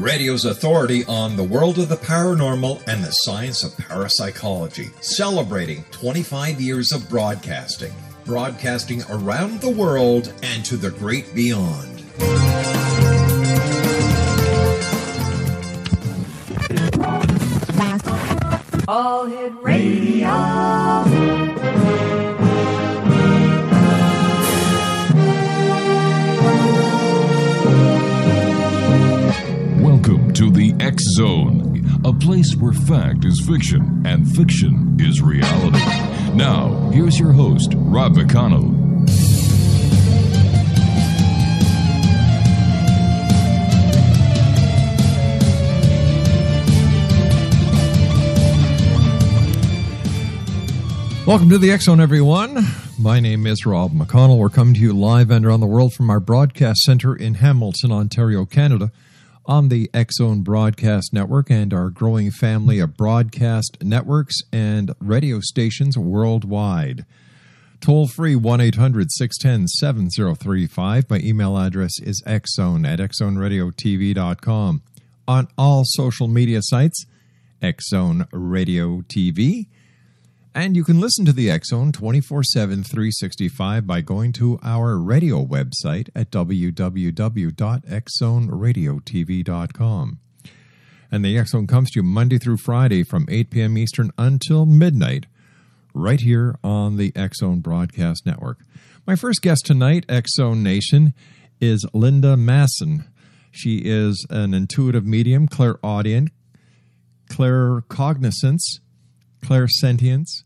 Radio's authority on the world of the paranormal and the science of parapsychology, celebrating 25 years of broadcasting, broadcasting around the world and to the great beyond. All Hit Radio. Where fact is fiction and fiction is reality. Now, here's your host, Rob McConnell. Welcome to the Zone, everyone. My name is Rob McConnell. We're coming to you live and around the world from our broadcast center in Hamilton, Ontario, Canada, on the Zone Broadcast Network and our growing family of broadcast networks and radio stations worldwide. Toll free 1 800 610 7035. My email address is xzone at xzoneradiotv.com. On all social media sites, Xzone Radio TV. And you can listen to the Zone 24 7, 365 by going to our radio website at www.xzoneradiotv.com. And the Zone comes to you Monday through Friday from 8 p.m. Eastern until midnight, right here on the Zone Broadcast Network. My first guest tonight, Zone Nation, is Linda Masson. She is an intuitive medium, clairaudient, claircognizance, clairsentience,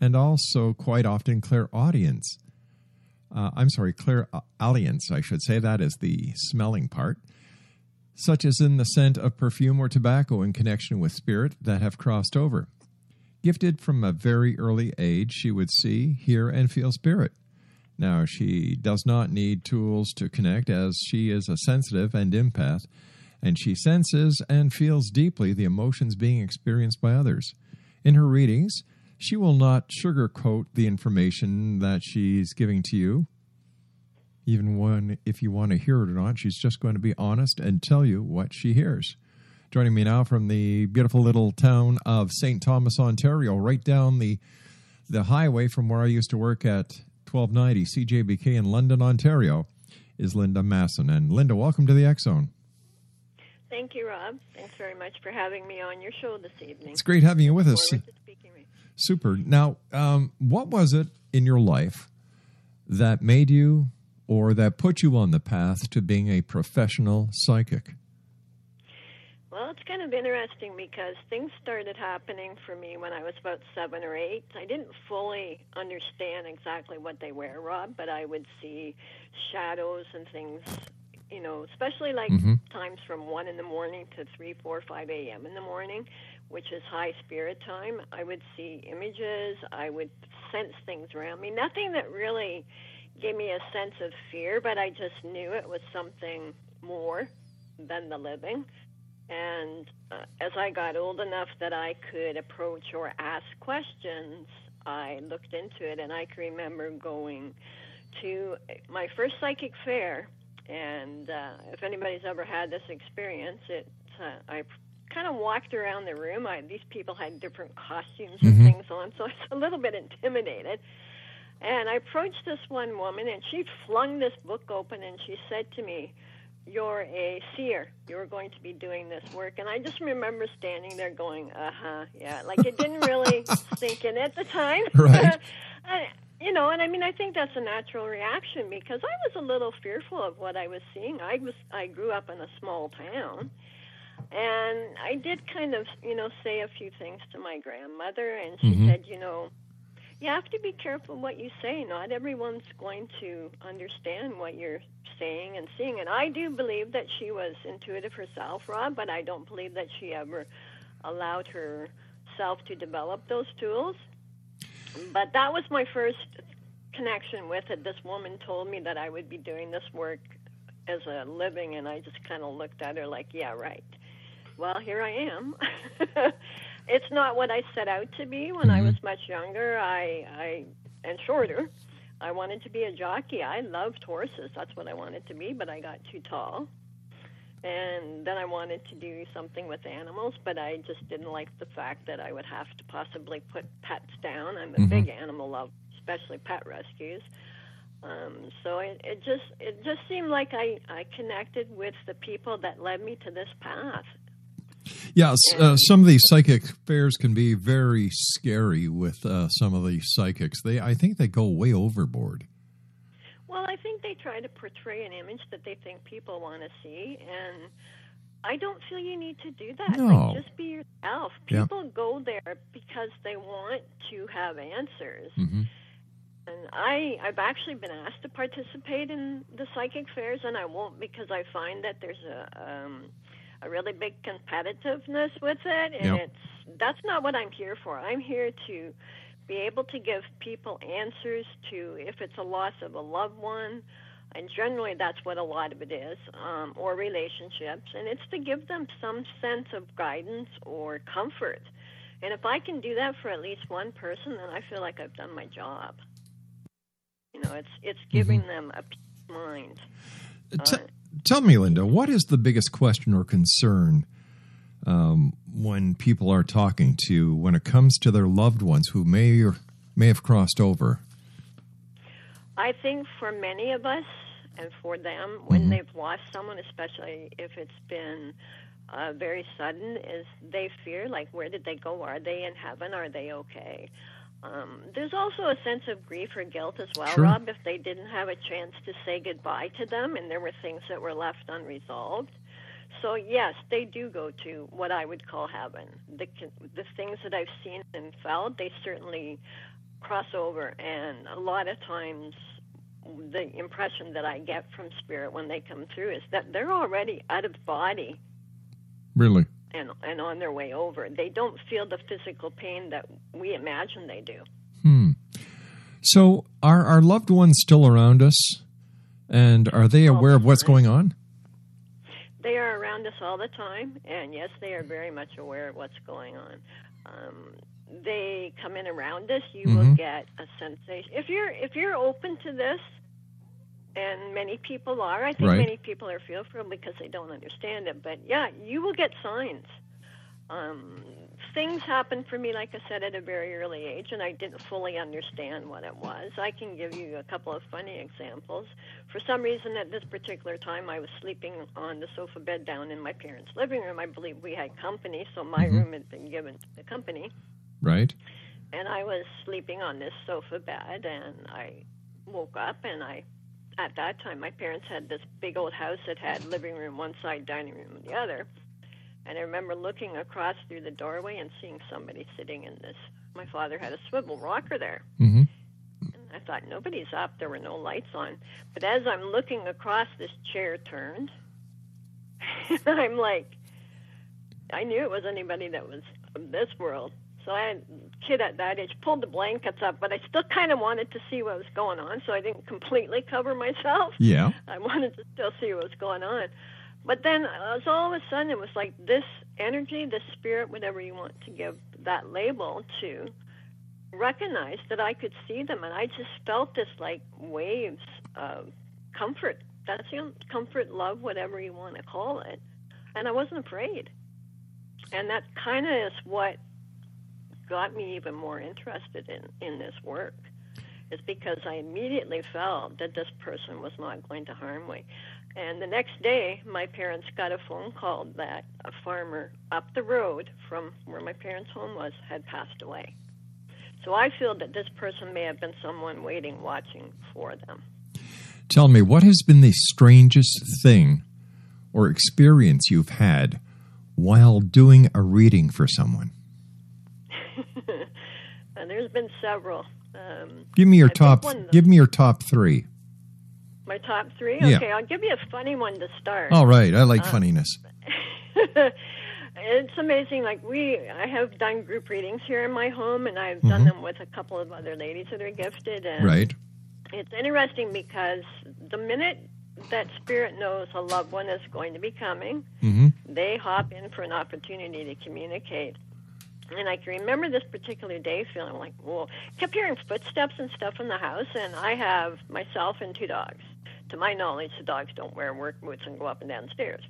and also quite often clairaudience. Uh, I'm sorry, clairalience, I should say. That is the smelling part, such as in the scent of perfume or tobacco in connection with spirit that have crossed over. Gifted from a very early age, she would see, hear, and feel spirit. Now, she does not need tools to connect as she is a sensitive and empath, and she senses and feels deeply the emotions being experienced by others. In her readings, she will not sugarcoat the information that she's giving to you, even when if you want to hear it or not. She's just going to be honest and tell you what she hears. Joining me now from the beautiful little town of St. Thomas, Ontario, right down the the highway from where I used to work at 1290 CJBK in London, Ontario, is Linda Masson. And Linda, welcome to the Zone. Thank you, Rob. Thanks very much for having me on your show this evening. It's great having you with us. Forward to speaking with you. Super. Now, um, what was it in your life that made you or that put you on the path to being a professional psychic? Well, it's kind of interesting because things started happening for me when I was about seven or eight. I didn't fully understand exactly what they were, Rob, but I would see shadows and things you know, especially like Mhm. times from one in the morning to three, four, five a.m. in the morning, which is high spirit time. I would see images. I would sense things around me. Nothing that really gave me a sense of fear, but I just knew it was something more than the living. And uh, as I got old enough that I could approach or ask questions, I looked into it, and I can remember going to my first psychic fair. And uh, if anybody's ever had this experience, it uh, I kind of walked around the room. I, these people had different costumes and Mhm. things on, so I was a little bit intimidated. And I approached this one woman, and she flung this book open, and she said to me, "You're a seer. You're going to be doing this work." And I just remember standing there, going, "Uh huh, yeah." Like it didn't really sink in at the time, Right. You know, and I mean, I think that's a natural reaction because I was a little fearful of what I was seeing. I was, I grew up in a small town, and I did kind of, you know, say a few things to my grandmother, and she Mhm. said, you know, you have to be careful what you say. Not everyone's going to understand what you're saying and seeing. And I do believe that she was intuitive herself, Rob, but I don't believe that she ever allowed herself to develop those tools. But that was my first connection with it. This woman told me that I would be doing this work as a living, and I just kind of looked at her like, yeah, right. Well, here I am. it's not what I set out to be when I was much younger. I, I and shorter. I wanted to be a jockey. I loved horses. That's what I wanted to be, but I got too tall. And then I wanted to do something with animals, but I just didn't like the fact that I would have to possibly put pets down. I'm a Mhm. big animal lover, especially pet rescues. Um, so it, it just it just seemed like I, I connected with the people that led me to this path. Yeah, s- uh, some of these psychic fairs can be very scary with uh, some of these psychics. They, I think, they go way overboard. Well, I think they try to portray an image that they think people want to see, and I don't feel you need to do that. No. Like, just be yourself. Yeah. People go there because they want to have answers. hmm And I, I've actually been asked to participate in the psychic fairs, and I won't because I find that there's a um, a really big competitiveness with it, and Yep. it's that's not what I'm here for. I'm here to be able to give people answers to if it's a loss of a loved one, and generally that's what a lot of it is, um, or relationships, and it's to give them some sense of guidance or comfort. And if I can do that for at least one person, then I feel like I've done my job. You know, it's it's giving them a peace of mind. T- tell me, Linda, what is the biggest question or concern um, when people are talking to when it comes to their loved ones who may or may have crossed over? I think for many of us and for them, when they've lost someone, especially if it's been uh, very sudden, is they fear like, where did they go? Are they in heaven? Are they okay? Um, there's also a sense of grief or guilt as well, Sure. Rob, if they didn't have a chance to say goodbye to them and there were things that were left unresolved. So yes, they do go to what I would call heaven. The the things that I've seen and felt, they certainly cross over, and a lot of times the impression that I get from spirit when they come through is that they're already out of body Really? And and on their way over. They don't feel the physical pain that we imagine they do. Hmm. So, are our loved ones still around us? And are they aware of what's going on? They are around us all the time, and yes, they are very much aware of what's going on. Um, they come in around us. You will Mhm. get a sensation if you're if you're open to this, and many people are. I think Right. many people are fearful because they don't understand it. But yeah, you will get signs. Um, things happened for me, like I said, at a very early age, and I didn't fully understand what it was. I can give you a couple of funny examples. For some reason, at this particular time, I was sleeping on the sofa bed down in my parents' living room. I believe we had company, so my Mhm. room had been given to the company. Right? And I was sleeping on this sofa bed, and I woke up, and I, at that time, my parents had this big old house that had living room one side, dining room on the other. And I remember looking across through the doorway and seeing somebody sitting in this. My father had a swivel rocker there. hmm And I thought nobody's up. There were no lights on. But as I'm looking across, this chair turned. and I'm like, I knew it was anybody that was from this world. So I had kid at that age pulled the blankets up, but I still kind of wanted to see what was going on, so I didn't completely cover myself. Yeah. I wanted to still see what was going on. But then uh, so all of a sudden it was like this energy, this spirit, whatever you want to give that label to, recognized that I could see them, and I just felt this like waves of comfort. That's you know, comfort, love, whatever you want to call it. And I wasn't afraid. And that kind of is what got me even more interested in, in this work is because I immediately felt that this person was not going to harm me. And the next day, my parents got a phone call that a farmer up the road from where my parents' home was had passed away. So I feel that this person may have been someone waiting, watching for them. Tell me, what has been the strangest thing or experience you've had while doing a reading for someone? And there's been several. Um, Give me your I top. picked one of Give me your top three. My top three? Yeah. Okay, I'll give you a funny one to start. All right, I like Uh, funniness. it's amazing. Like we, I have done group readings here in my home, and I've done Mhm. them with a couple of other ladies that are gifted. And Right. It's interesting because the minute that spirit knows a loved one is going to be coming, Mm-hmm. they hop in for an opportunity to communicate. And I can remember this particular day feeling like, whoa. Kept hearing footsteps and stuff in the house, and I have myself and two dogs. To my knowledge, the dogs don't wear work boots and go up and down stairs.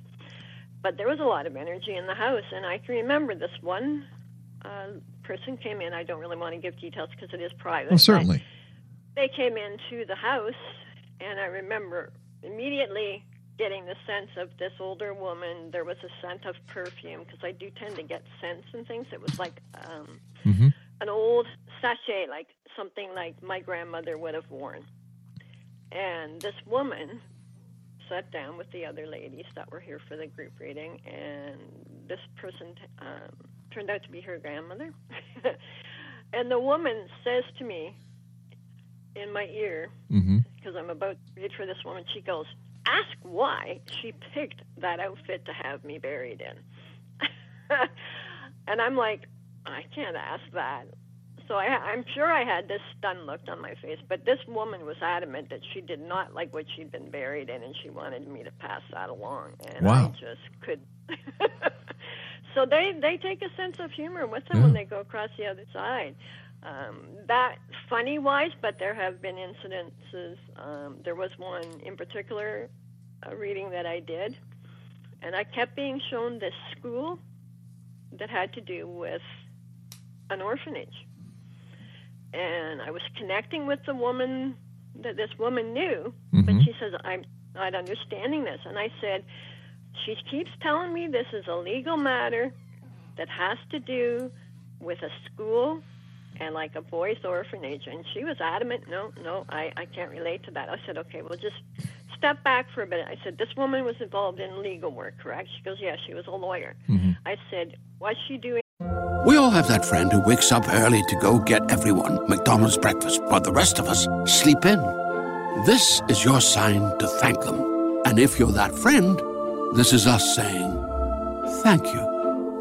But there was a lot of energy in the house, and I can remember this one uh, person came in. I don't really want to give details because it is private. Well, certainly. they came into the house, and I remember immediately getting the sense of this older woman. There was a scent of perfume because I do tend to get scents and things. It was like um, Mm-hmm. an old sachet, like something like my grandmother would have worn. And this woman sat down with the other ladies that were here for the group reading, and this person um, turned out to be her grandmother. and the woman says to me in my ear, Mm-hmm. because I'm about to read for this woman, she goes, Ask why she picked that outfit to have me buried in. and I'm like, I can't ask that. So I, I'm sure I had this stunned look on my face, but this woman was adamant that she did not like what she'd been buried in, and she wanted me to pass that along. And Wow. I just could. so they they take a sense of humor with them when they go across the other side. Um, that funny wise, but there have been incidences. Um, there was one in particular, a reading that I did, and I kept being shown this school that had to do with an orphanage. And I was connecting with the woman that this woman knew, but Mhm. she says, I'm not understanding this. And I said, she keeps telling me this is a legal matter that has to do with a school and like a boys' orphanage. And she was adamant, no, no, I, I can't relate to that. I said, okay, well, just step back for a bit. I said, this woman was involved in legal work, correct? She goes, yeah, she was a lawyer. Mm-hmm. I said, what's she doing? We all have that friend who wakes up early to go get everyone McDonald's breakfast, while the rest of us sleep in. This is your sign to thank them. And if you're that friend, this is us saying thank you.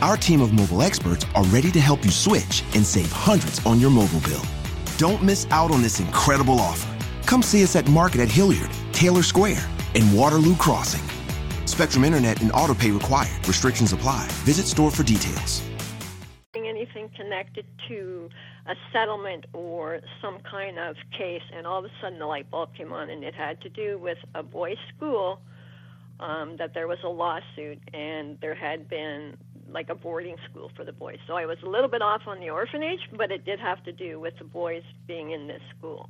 Our team of mobile experts are ready to help you switch and save hundreds on your mobile bill. Don't miss out on this incredible offer. Come see us at Market at Hilliard, Taylor Square, and Waterloo Crossing. Spectrum Internet and autopay required. Restrictions apply. Visit store for details. anything connected to a settlement or some kind of case, and all of a sudden the light bulb came on, and it had to do with a boys' school. Um, that there was a lawsuit, and there had been like a boarding school for the boys. So I was a little bit off on the orphanage, but it did have to do with the boys being in this school.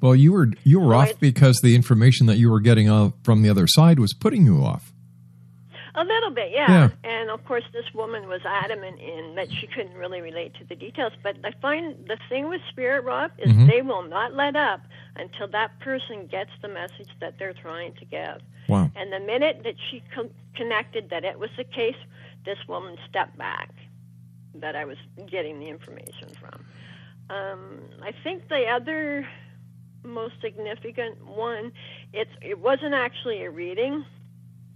Well, you were you were So off because the information that you were getting off from the other side was putting you off. A little bit, yeah. Yeah. And of course, this woman was adamant in that she couldn't really relate to the details. But I find the thing with Spirit Rob is Mhm. they will not let up until that person gets the message that they're trying to give. Wow. And the minute that she co- connected that it was the case, this woman stepped back that I was getting the information from. Um, I think the other most significant one, it's it wasn't actually a reading.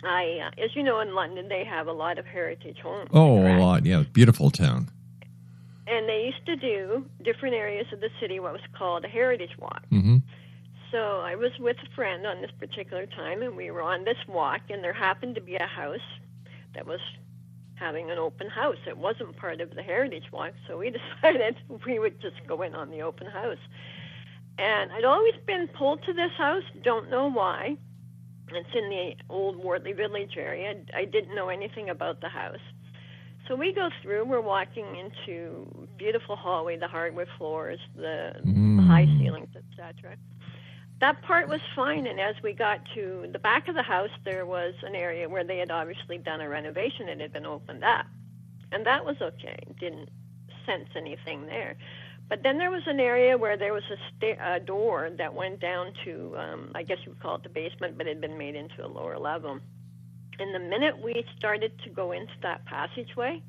I, uh, as you know, in London they have a lot of heritage homes. Oh, correct? a lot. Yeah, beautiful town. And they used to do different areas of the city what was called a heritage walk. hmm So I was with a friend on this particular time, and we were on this walk, and there happened to be a house that was having an open house. It wasn't part of the heritage walk, so we decided we would just go in on the open house. And I'd always been pulled to this house, don't know why. It's in the old Wortley Village area. I didn't know anything about the house. So we go through, we're walking into beautiful hallway, the hardwood floors, the, the high ceilings, etc. That part was fine, and as we got to the back of the house, there was an area where they had obviously done a renovation. It had been opened up, and that was okay. Didn't sense anything there. But then there was an area where there was a, sta- a door that went down to, um, I guess you would call it the basement, but it had been made into a lower level. And the minute we started to go into that passageway,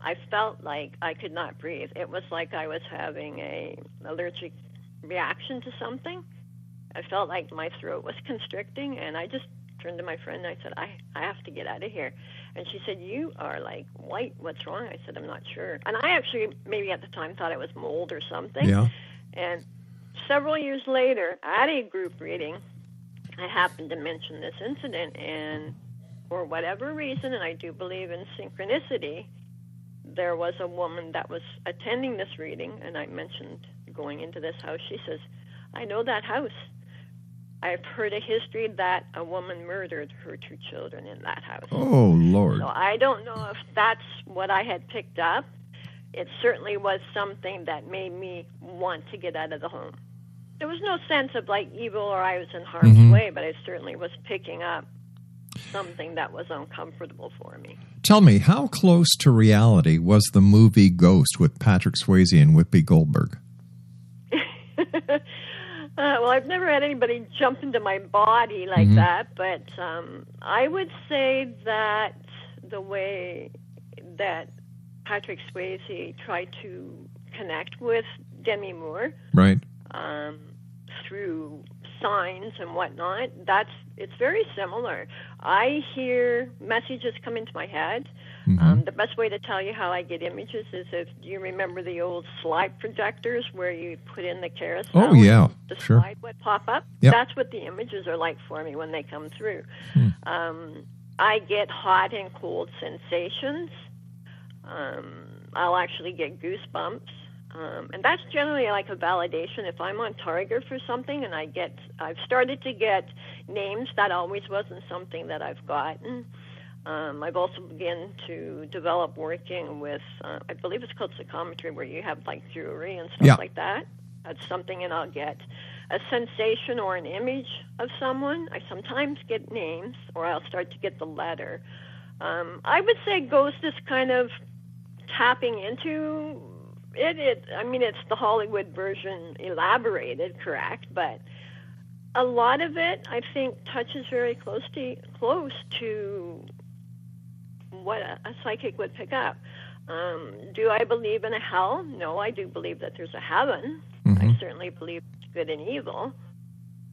I felt like I could not breathe. It was like I was having a allergic reaction to something. I felt like my throat was constricting, and I just turned to my friend and I said, "I I have to get out of here." And she said, "You are like white. What's wrong?" I said, "I'm not sure." And I actually maybe at the time thought it was mold or something. Yeah. And several years later, at a group reading, I happened to mention this incident, and for whatever reason, and I do believe in synchronicity, there was a woman that was attending this reading, and I mentioned going into this house. She says, I know that house. I've heard a history that a woman murdered her two children in that house. Oh, Lord. So I don't know if that's what I had picked up. It certainly was something that made me want to get out of the home. There was no sense of like evil or I was in harm's Mhm. way, but I certainly was picking up something that was uncomfortable for me. Tell me, how close to reality was the movie Ghost with Patrick Swayze and Whoopi Goldberg? Uh, well, I've never had anybody jump into my body like Mhm. that, but um, I would say that the way that Patrick Swayze tried to connect with Demi Moore Right. um, through signs and whatnot, that's it's very similar. I hear messages come into my head. Mm-hmm. Um, the best way to tell you how I get images is if you remember the old slide projectors where you put in the carousel. Oh, yeah, the sure. slide would pop up. Yep. That's what the images are like for me when they come through. Hmm. Um, I get hot and cold sensations. Um, I'll actually get goosebumps. Um, and that's generally like a validation. If I'm on target for something and I get, I've started to get names, that always wasn't something that I've gotten. Um, I've also begun to develop working with, uh, I believe it's called psychometry, where you have like jewelry and stuff Yeah. like that. That's something, and I'll get a sensation or an image of someone. I sometimes get names, or I'll start to get the letter. Um, I would say ghost is kind of tapping into it. It, I mean, it's the Hollywood version elaborated, correct? But a lot of it, I think, touches very close to close to what a, a psychic would pick up. Um, do I believe in a hell? No, I do believe that there's a heaven. I certainly believe good and evil.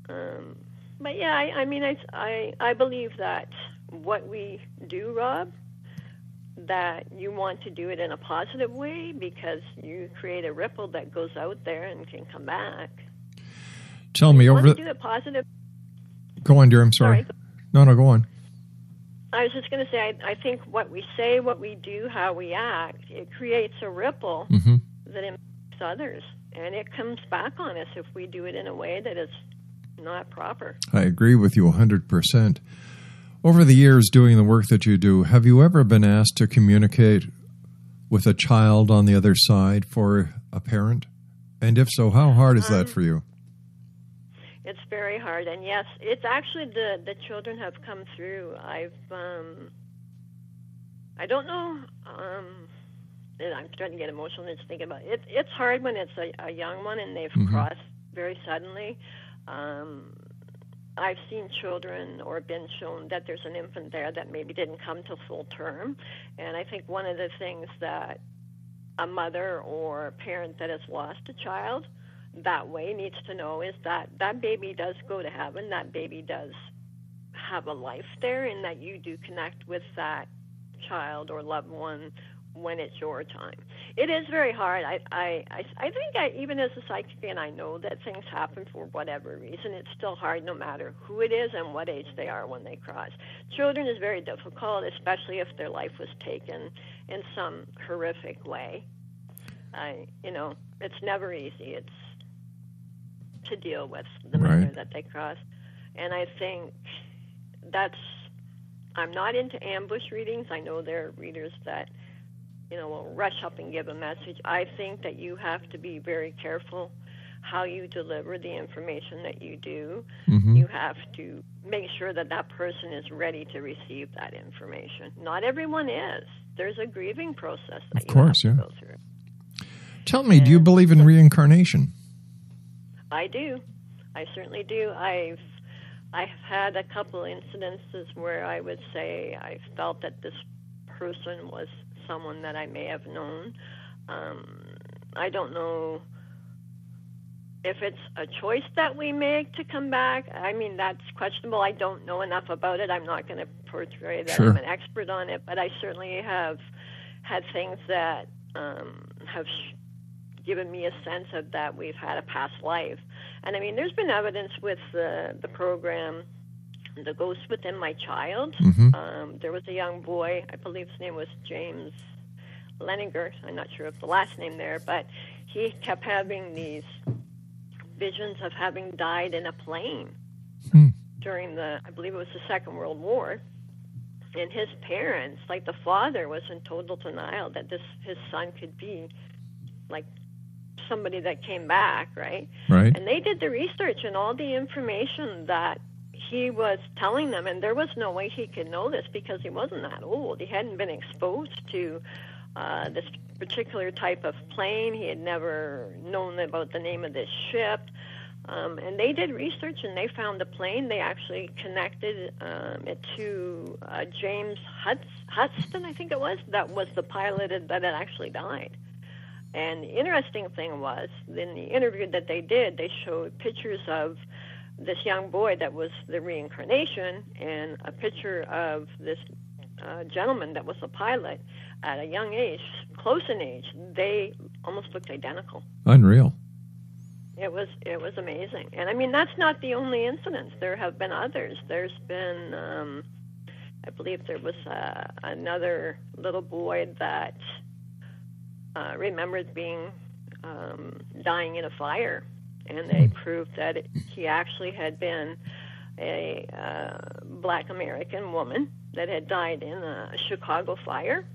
Um, but yeah, I, I mean, I, I I believe that what we do, Rob, that you want to do it in a positive way because you create a ripple that goes out there and can come back. Tell me You over want to the. do it positive. Go on, dear. I'm sorry. Sorry. No, no, go on. I was just going to say, I, I think what we say, what we do, how we act, it creates a ripple hmm that impacts others, and it comes back on us if we do it in a way that is not proper. I agree with you 100%. Over the years doing the work that you do, have you ever been asked to communicate with a child on the other side for a parent? And if so, how hard is Um, that for you? It's very hard, and yes, it's actually the the children have come through. I've um, I don't know. Um, I'm starting to get emotional just thinking about it. It's hard when it's a, a young one and they've Mhm. crossed very suddenly. Um, I've seen children or been shown that there's an infant there that maybe didn't come to full term, and I think one of the things that a mother or a parent that has lost a child that way needs to know is that that baby does go to heaven. That baby does have a life there, and that you do connect with that child or loved one when it's your time. It is very hard. I I I, think I, even as a psychic, and I know that things happen for whatever reason. It's still hard, no matter who it is and what age they are when they cross. Children is very difficult, especially if their life was taken in some horrific way. I you know it's never easy. It's to deal with the manner Right. that they cross, and I think that's I'm not into ambush readings. I know there are readers that, you know, will rush up and give a message. I think that you have to be very careful how you deliver the information that you do. Mhm. You have to make sure that that person is ready to receive that information. Not everyone is. There's a grieving process that Of you course, have to yeah. go through. Tell me, do you believe in reincarnation? I do. I certainly do. I've I've had a couple incidences where I would say I felt that this person was someone that I may have known. Um, I don't know if it's a choice that we make to come back. I mean, that's questionable. I don't know enough about it. I'm not going to portray that Sure. I'm an expert on it, but I certainly have had things that um, have given me a sense of that we've had a past life. And I mean, there's been evidence with the the program, The Ghost Within My Child. Mhm. Um, there was a young boy, I believe his name was James Leininger. I'm not sure of the last name there, but he kept having these visions of having died in a plane Hmm. during the, I believe it was the Second World War. And his parents, like the father, was in total denial that this his son could be like somebody that came back, right? Right. And they did the research and all the information that he was telling them, and there was no way he could know this because he wasn't that old. He hadn't been exposed to uh, this particular type of plane. He had never known about the name of this ship. Um, and they did research and they found the plane. They actually connected um, it to uh, James Huds- Hudson, I think it was, that was the pilot that had actually died. And the interesting thing was, in the interview that they did, they showed pictures of this young boy that was the reincarnation and a picture of this uh, gentleman that was a pilot at a young age, close in age. They almost looked identical. Unreal. It was it was amazing, and I mean that's not the only incidents. There have been others. There's been, um, I believe, there was uh, another little boy that uh, remembered being um, dying in a fire, and they proved that it, he actually had been a uh, black American woman that had died in a Chicago fire.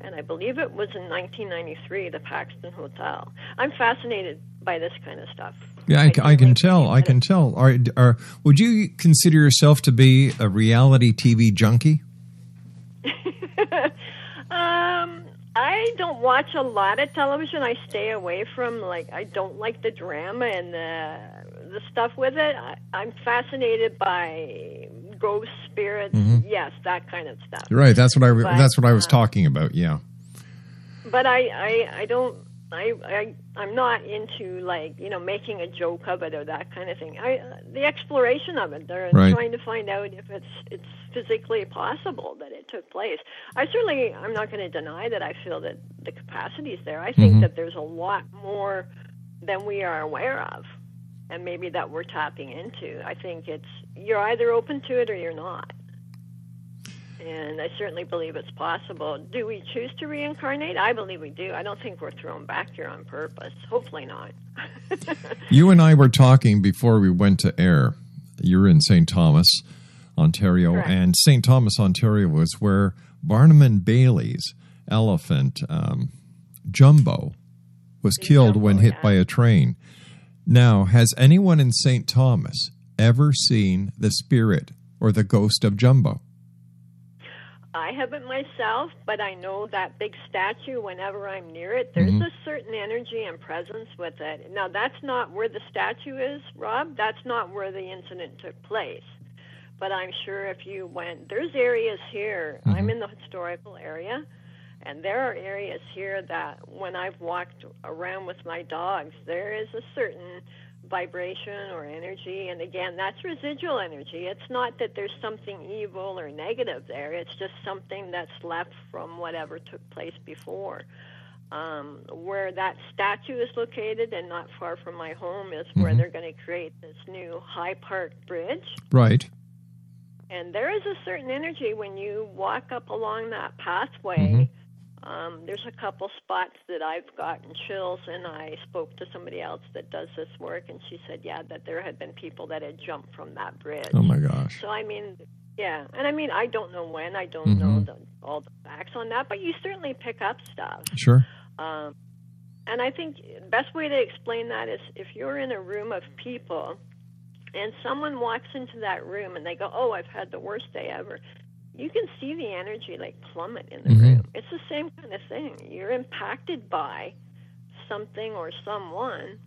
And I believe it was in 1993, the Paxton Hotel. I'm fascinated by this kind of stuff. Yeah, I, I can tell. I can tell. Are, are, would you consider yourself to be a reality TV junkie? um, I don't watch a lot of television. I stay away from like I don't like the drama and the the stuff with it. I, I'm fascinated by ghost spirits. Mhm. Yes, that kind of stuff. Right. That's what I. But, that's what I was uh, talking about. Yeah. but I, I I don't I I I'm not into like you know making a joke of it or that kind of thing. I the exploration of it. They're Right. trying to find out if it's it's physically possible that it took place. I certainly I'm not going to deny that I feel that the capacity is there. I think Mhm. that there's a lot more than we are aware of, and maybe that we're tapping into. I think it's you're either open to it or you're not. And I certainly believe it's possible. Do we choose to reincarnate? I believe we do. I don't think we're thrown back here on purpose. Hopefully not. You and I were talking before we went to air. You're in St. Thomas, Ontario, Correct. and St. Thomas, Ontario was where Barnum and Bailey's elephant um, Jumbo was killed when hit by a train. Now, has anyone in St. Thomas ever seen the spirit or the ghost of Jumbo? I haven't myself, but I know that big statue, whenever I'm near it, there's Mhm. a certain energy and presence with it. Now, that's not where the statue is, Rob. That's not where the incident took place. But I'm sure if you went, there's areas here. I'm in the historical area, and there are areas here that when I've walked around with my dogs, there is a certain vibration or energy. And again, that's residual energy. It's not that there's something evil or negative there, it's just something that's left from whatever took place before. Um, where that statue is located and not far from my home is where Mhm. they're going to create this new High Park Bridge. Right. And there is a certain energy when you walk up along that pathway. Mhm. Um, there's a couple spots that I've gotten chills, and I spoke to somebody else that does this work, and she said, yeah, that there had been people that had jumped from that bridge. Oh my gosh. So I mean, yeah, and I mean, I don't know when, I don't know Mhm. the, all the facts on that, but you certainly pick up stuff. Sure. Um, and I think the best way to explain that is if you're in a room of people and someone walks into that room and they go, "Oh, I've had the worst day ever." You can see the energy like plummet in the Mhm. room. It's the same kind of thing. You're impacted by something or someone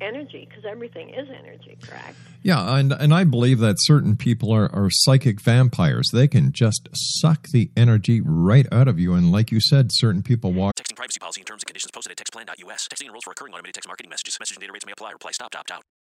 energy because everything is energy, correct? Yeah, and and I believe that certain people are, are psychic vampires. They can just suck the energy right out of you. And like you said, certain people walk. Texting privacy policy and terms and conditions posted at textplan.us. Texting enrolls for recurring automated text marketing messages. Message and data rates may apply. Reply stop to opt out.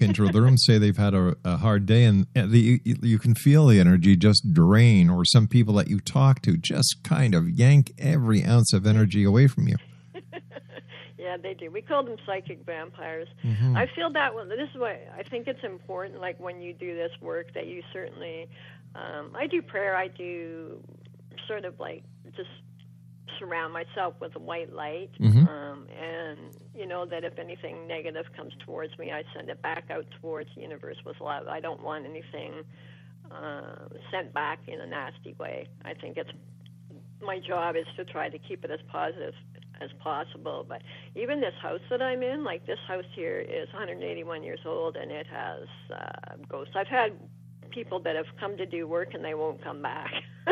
Walk into the room, say they've had a, a hard day, and the, you, you can feel the energy just drain, or some people that you talk to just kind of yank every ounce of energy away from you. Yeah, they do. We call them psychic vampires. Mhm. I feel that one. This is why I think it's important. Like when you do this work, that you certainly. Um, I do prayer. I do sort of like just surround myself with a white light, Mhm. um, and you know that if anything negative comes towards me, I send it back out towards the universe with love. I don't want anything uh, sent back in a nasty way. I think it's my job is to try to keep it as positive as possible. But even this house that I'm in, like this house here is 181 years old and it has uh, ghosts. I've had people that have come to do work and they won't come back.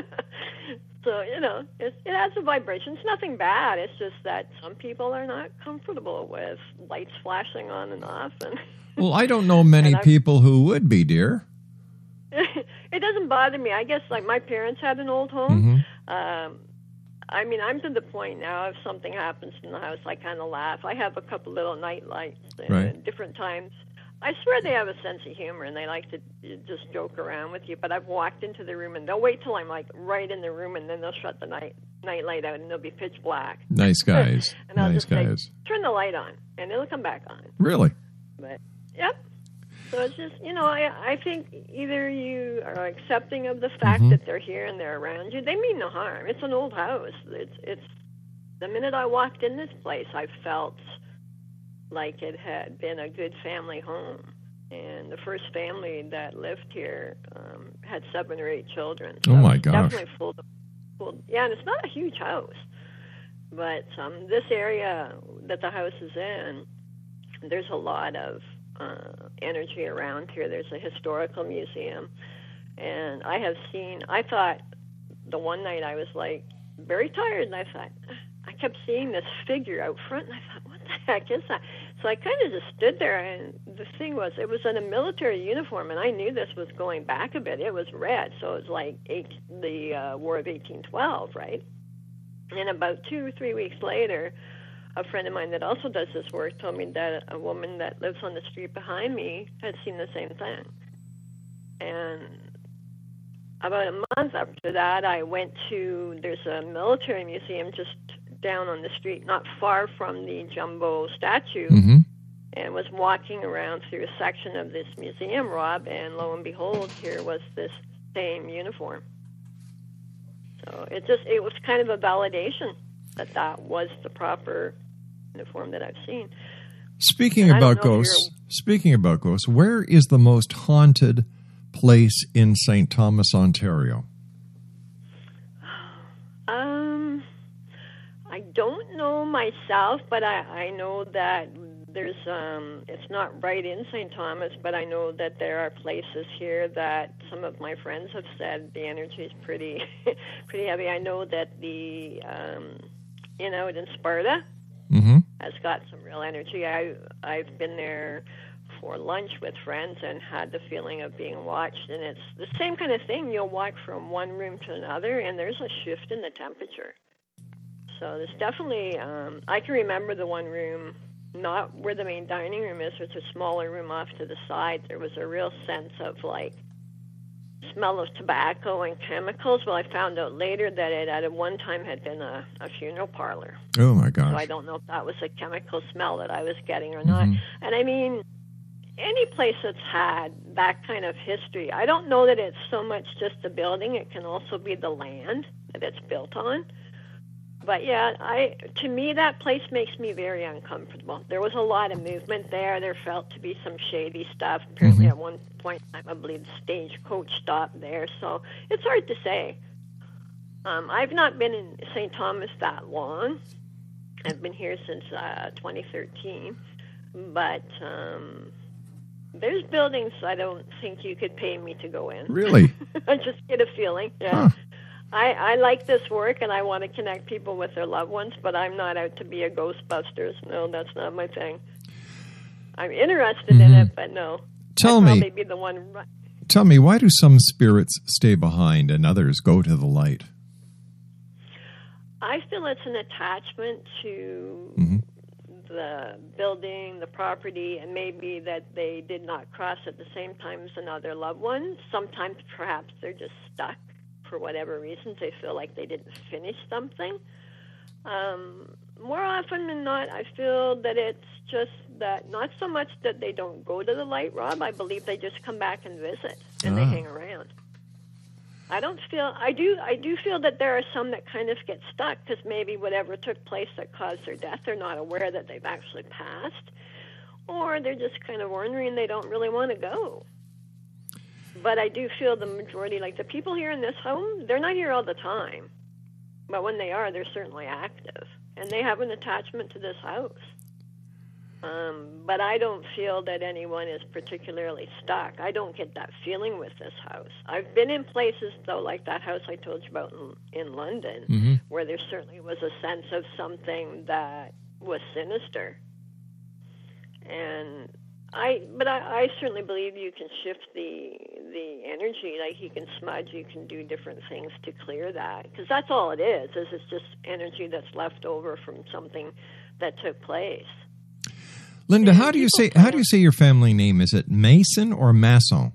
so you know, it, it has a vibration. It's nothing bad. It's just that some people are not comfortable with lights flashing on and off, and Well, I don't know many people who would be, dear. it doesn't bother me. I guess like my parents had an old home. Mhm. Um, I mean, I'm to the point now. If something happens in the house, I kind of laugh. I have a couple little night lights at Right. different times. I swear they have a sense of humor and they like to uh, just joke around with you. But I've walked into the room and they'll wait till I'm like right in the room and then they'll shut the night night light out and they'll be pitch black. Nice guys. and I'll nice just say, guys. turn the light on, and it'll come back on. Really? But yep. So it's just you know I I think either you are accepting of the fact Mhm. that they're here and they're around you. They mean no harm. It's an old house. It's it's the minute I walked in this place, I felt like it had been a good family home. and the first family that lived here um, had seven or eight children. Oh, my it's gosh. Definitely full. full yeah, and it's not a huge house, but um, this area that the house is in, there's a lot of uh, energy around here. There's a historical museum, and I have seen. I thought the one night I was like very tired, and I thought I kept seeing this figure out front, and I thought, heck is that? So I kind of just stood there, and the thing was, it was in a military uniform, and I knew this was going back a bit. It was red, so it was like eight, the uh, War of 1812, right? And about two or three weeks later, a friend of mine that also does this work told me that a woman that lives on the street behind me had seen the same thing. And about a month after that, I went to there's a military museum just down on the street, not far from the jumbo statue, Mm-hmm. and was walking around through a section of this museum, Rob, and lo and behold, here was this same uniform. So it just it was kind of a validation that that was the proper uniform that I've seen. Speaking And about ghosts, speaking about ghosts, where is the most haunted place in St. Thomas, Ontario? Don't know myself, but I, I know that there's um it's not right in St. Thomas, but I know that there are places here that some of my friends have said the energy is pretty pretty heavy. I know that the um you know in Sparta Mm-hmm. has got some real energy. I I've been there for lunch with friends and had the feeling of being watched and it's the same kind of thing. You'll walk from one room to another and there's a shift in the temperature. So there's definitely um I can remember the one room not where the main dining room is, it's a smaller room off to the side. There was a real sense of like smell of tobacco and chemicals. Well, I found out later that it at one time had been a, a funeral parlor. Oh my So gosh! I don't know if that was a chemical smell that I was getting or not. Mhm. And I mean, any place that's had that kind of history, I don't know that it's so much just the building, it can also be the land that it's built on. But yeah, I to me that place makes me very uncomfortable. There was a lot of movement there. There felt to be some shady stuff. Apparently, at one point, I believe the stagecoach stopped there. So it's hard to say. Um, I've not been in St. Thomas that long. I've been here since uh, 2013, but um, there's buildings I don't think you could pay me to go in. Really? I just get a feeling. Yeah. I, I like this work and I want to connect people with their loved ones, but I'm not out to be a Ghostbusters. No, that's not my thing. I'm interested in it, but no. Tell I'd me. probably be the one. Tell me, why do some spirits stay behind and others go to the light? I feel it's an attachment to Mhm. the building, the property, and maybe that they did not cross at the same time as another loved one. Sometimes perhaps they're just stuck for whatever reasons. They feel like they didn't finish something. Um, more often than not, I feel that it's just that not so much that they don't go to the light, Rob. I believe they just come back and visit and they Ah. hang around. I don't feel I do I do feel that there are some that kind of get stuck because maybe whatever took place that caused their death, they're not aware that they've actually passed, or they're just kind of and they don't really want to go. But I do feel the majority, like the people here in this home, they're not here all the time, but when they are, they're certainly active and they have an attachment to this house. Um, but I don't feel that anyone is particularly stuck. I don't get that feeling with this house. I've been in places though, like that house I told you about in, in London, Mhm. where there certainly was a sense of something that was sinister. And I, but I, I certainly believe you can shift the the energy. Like you can smudge, you can do different things to clear that, because that's all it is. Is it's just energy that's left over from something that took place. Linda, how do you say how do you say your family name? Is it Mason or Masson?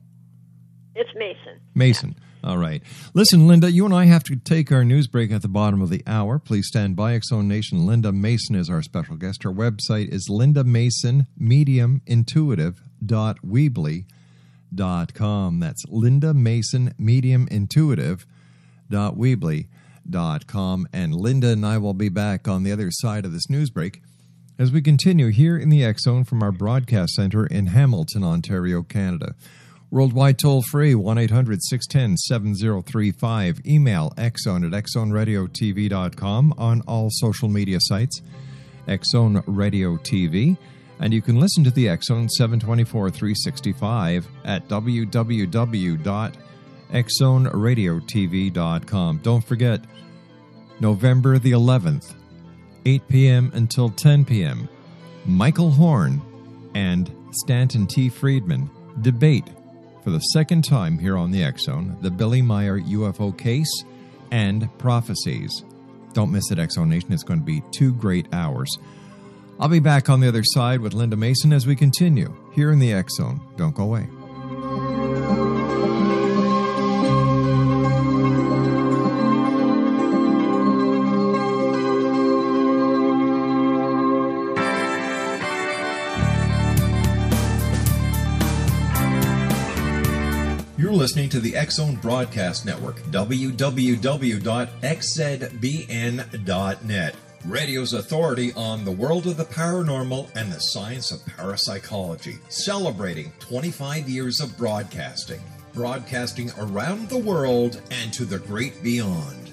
It's Mason. Mason. All right. Listen, Linda, you and I have to take our news break at the bottom of the hour. Please stand by. X Zone Nation. Linda Mason is our special guest. Her website is Linda Mason Medium Intuitive.weebly.com. That's Linda Mason Medium Intuitive.weebly.com. And Linda and I will be back on the other side of this news break as we continue here in the X Zone from our broadcast center in Hamilton, Ontario, Canada. Worldwide toll free 1 800 610 7035. Email xzone at xzoneradiotv.com on all social media sites. X Zone Radio TV. And you can listen to the X Zone 724 365 at www.xzoneradiotv.com. Don't forget, November the 11th, 8 p.m. until 10 p.m., Michael Horn and Stanton T. Friedman debate for the second time here on the Zone the Billy Meier UFO case and prophecies. Don't miss it, Zone Nation. It's going to be two great hours. I'll be back on the other side with Linda Mason as we continue here in the Zone. Don't go away. Listening to the Zone Broadcast Network, www.xzbn.net. Radio's authority on the world of the paranormal and the science of parapsychology, celebrating 25 years of broadcasting, broadcasting around the world and to the great beyond.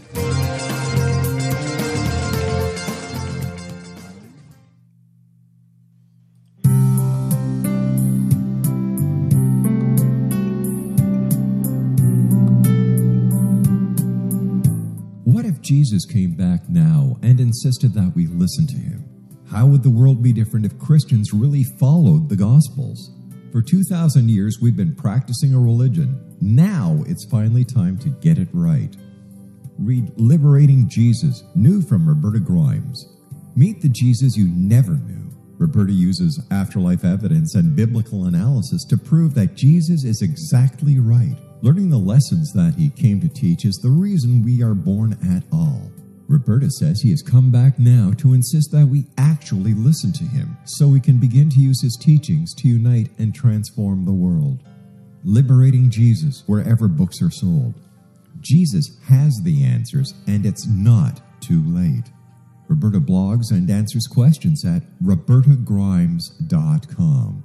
Jesus came back now and insisted that we listen to him? How would the world be different if Christians really followed the Gospels? For 2,000 years, we've been practicing a religion. Now it's finally time to get it right. Read Liberating Jesus, new from Roberta Grimes. Meet the Jesus you never knew. Roberta uses afterlife evidence and biblical analysis to prove that Jesus is exactly right. Learning the lessons that he came to teach is the reason we are born at all. Roberta says he has come back now to insist that we actually listen to him so we can begin to use his teachings to unite and transform the world. Liberating Jesus wherever books are sold. Jesus has the answers, and it's not too late. Roberta blogs and answers questions at robertagrimes.com.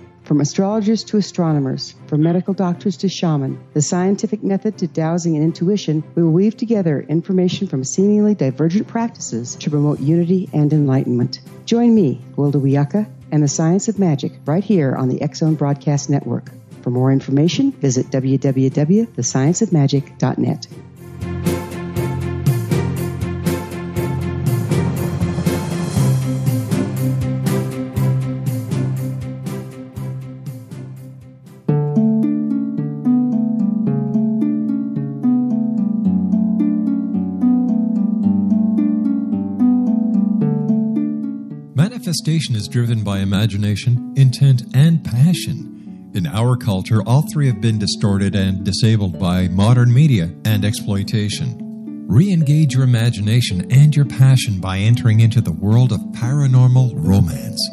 From astrologers to astronomers, from medical doctors to shaman, the scientific method to dowsing and intuition, we will weave together information from seemingly divergent practices to promote unity and enlightenment. Join me, Gwilda Wiyaka, and the Science of Magic right here on the Zone Broadcast Network. For more information, visit www.thescienceofmagic.net. Manifestation is driven by imagination, intent, and passion. In our culture, all three have been distorted and disabled by modern media and exploitation. Re engage your imagination and your passion by entering into the world of paranormal romance.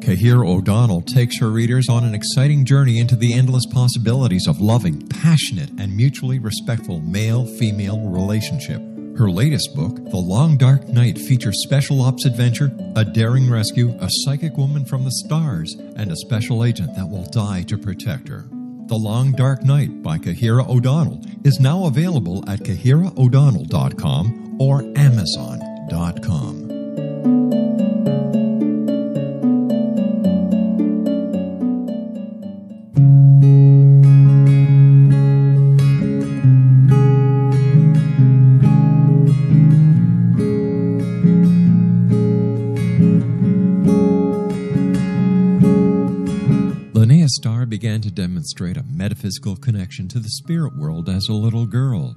Kahira O'Donnell takes her readers on an exciting journey into the endless possibilities of loving, passionate, and mutually respectful male female relationship. Her latest book, The Long Dark Night, features special ops adventure, a daring rescue, a psychic woman from the stars, and a special agent that will die to protect her. The Long Dark Night by Kahira O'Donnell is now available at kahiraodonnell.com or amazon.com. demonstrate a metaphysical connection to the spirit world as a little girl.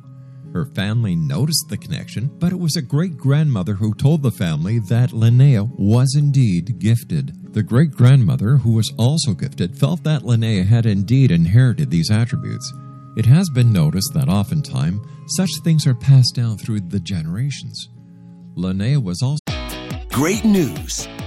Her family noticed the connection, but it was a great grandmother who told the family that Linnea was indeed gifted. The great grandmother, who was also gifted, felt that Linnea had indeed inherited these attributes. It has been noticed that oftentimes such things are passed down through the generations. Linnea was also. Great news!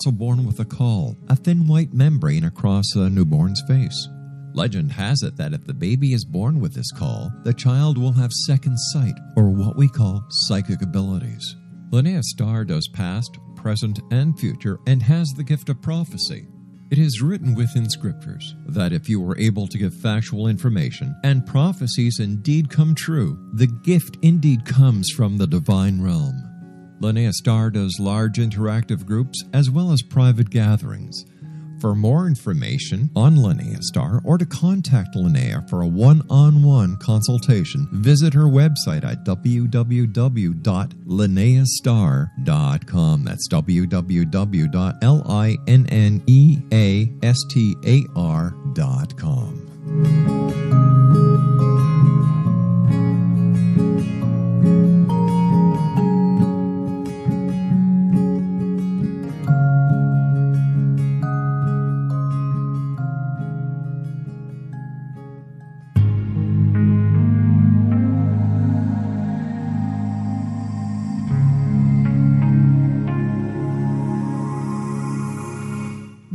Also born with a caul, a thin white membrane across a newborn's face. Legend has it that if the baby is born with this caul, the child will have second sight, or what we call psychic abilities. Linnea Starr does past, present, and future, and has the gift of prophecy. It is written within scriptures that if you are able to give factual information and prophecies indeed come true, the gift indeed comes from the divine realm. Linnea Starr does large interactive groups as well as private gatherings. For more information on Linnea Starr or to contact Linnea for a one on one consultation, visit her website at www.linneastar.com. That's www.linneastar.com.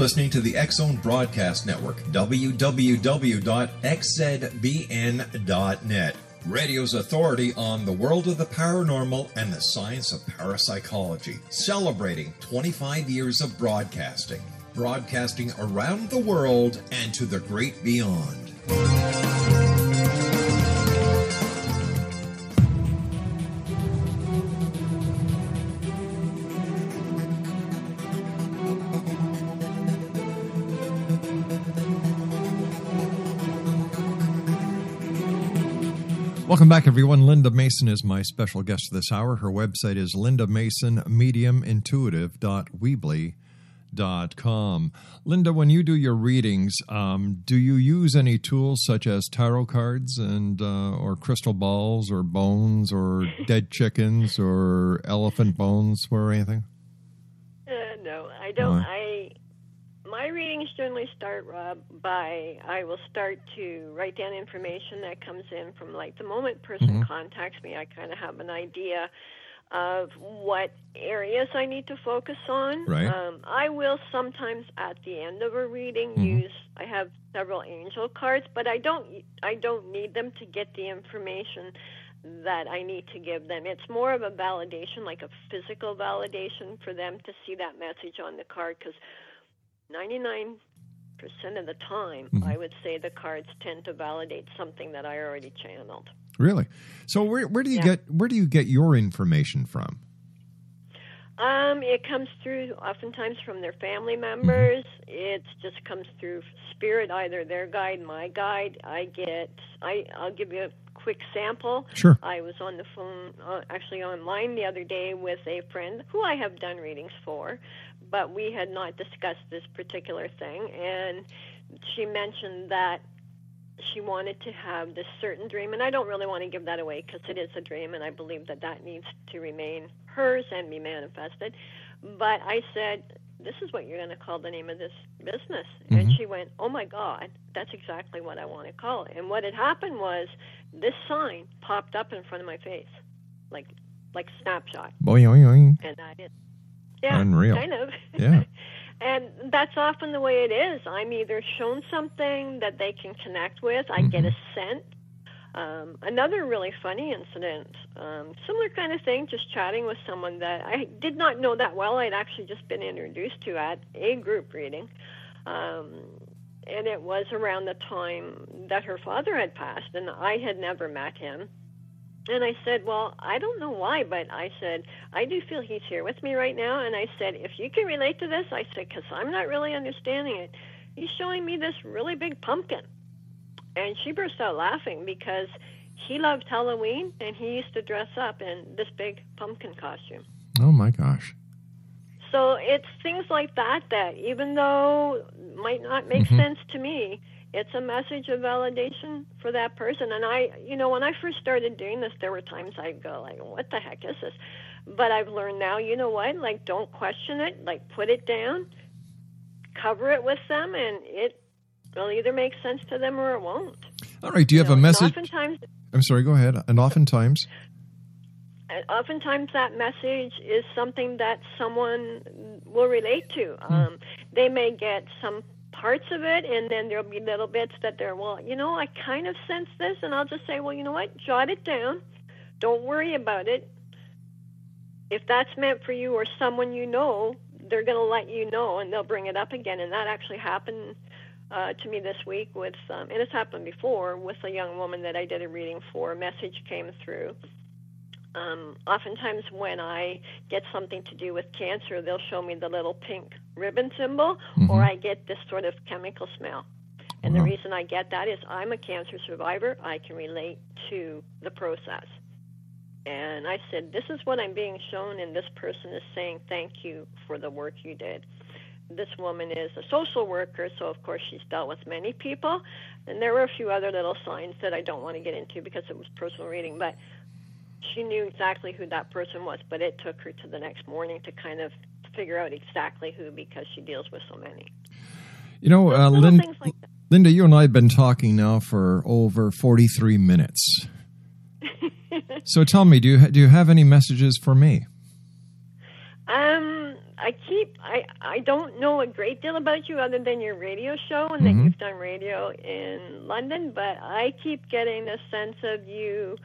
listening to the Zone Broadcast Network, www.xzbn.net. Radio's authority on the world of the paranormal and the science of parapsychology, celebrating 25 years of broadcasting, broadcasting around the world and to the great beyond. Welcome back, everyone. Linda Mason is my special guest this hour. Her website is lindamasonmediumintuitive.weebly.com. Linda, when you do your readings, um, do you use any tools such as tarot cards and uh, or crystal balls or bones or dead chickens or elephant bones or anything? Uh, no, I don't. I my readings generally start, Rob, by I will start to write down information that comes in from like the moment person Mhm. contacts me. I kind of have an idea of what areas I need to focus on. Right. Um, I will sometimes at the end of a reading Mhm. use. I have several angel cards, but I don't. I don't need them to get the information that I need to give them. It's more of a validation, like a physical validation for them to see that message on the card because 99% of the time, Mhm. I would say the cards tend to validate something that I already channeled. Really? So where where do you Yeah. get where do you get your information from? Um, it comes through oftentimes from their family members. It just comes through spirit, either their guide, my guide. I get. I I'll give you a quick sample. Sure. I was on the phone, uh, actually online the other day with a friend who I have done readings for, but we had not discussed this particular thing. And she mentioned that she wanted to have this certain dream, and I don't really want to give that away because it is a dream, and I believe that that needs to remain hers and be manifested. But I said, This is what you're going to call the name of this business. Mm-hmm. And she went, Oh my God, that's exactly what I want to call it. And what had happened was this sign popped up in front of my face, like like snapshot. Boing, boing, boing. And I did. Yeah, Unreal. kind of. Yeah. and that's often the way it is. I'm either shown something that they can connect with, I Mm-hmm. get a scent. Um, another really funny incident, um, similar kind of thing, just chatting with someone that I did not know that well. I'd actually just been introduced to at a group reading. Um, and it was around the time that her father had passed, and I had never met him. And I said, Well, I don't know why, but I said, I do feel he's here with me right now. And I said, If you can relate to this, I said, because I'm not really understanding it. He's showing me this really big pumpkin. And she burst out laughing because he loved Halloween and he used to dress up in this big pumpkin costume. Oh my gosh. So it's things like that that, even though might not make Mhm. sense to me, it's a message of validation for that person. And I, you know, when I first started doing this, there were times I'd go like, "What the heck is this?" But I've learned now, you know what? Like, don't question it. Like, put it down, cover it with them, and it will either make sense to them or it won't. All right. Do you have a And message? Oftentimes, I'm sorry. Go ahead. And oftentimes, and oftentimes that message is something that someone will relate to. Um, they may get some parts of it, and then there'll be little bits that they're, well, you know, I kind of sense this, and I'll just say, well, you know what, jot it down. Don't worry about it. If that's meant for you or someone you know, they're going to let you know, and they'll bring it up again. And that actually happened uh, to me this week with, um, and it's happened before with a young woman that I did a reading for. A message came through um, oftentimes when I get something to do with cancer, they'll show me the little pink ribbon symbol, or mm-hmm. I get this sort of chemical smell. And the uh-huh. reason I get that is I'm a cancer survivor. I can relate to the process. And I said, This is what I'm being shown, and this person is saying, Thank you for the work you did. This woman is a social worker, so of course she's dealt with many people. And there were a few other little signs that I don't want to get into because it was personal reading, but she knew exactly who that person was, but it took her to the next morning to kind of figure out exactly who because she deals with so many. you know, uh, Linda, like Linda, you and I have been talking now for over 43 minutes. so tell me, do you do you have any messages for me? Um, I keep I I don't know a great deal about you other than your radio show and that Mhm. you've done radio in London, but I keep getting a sense of you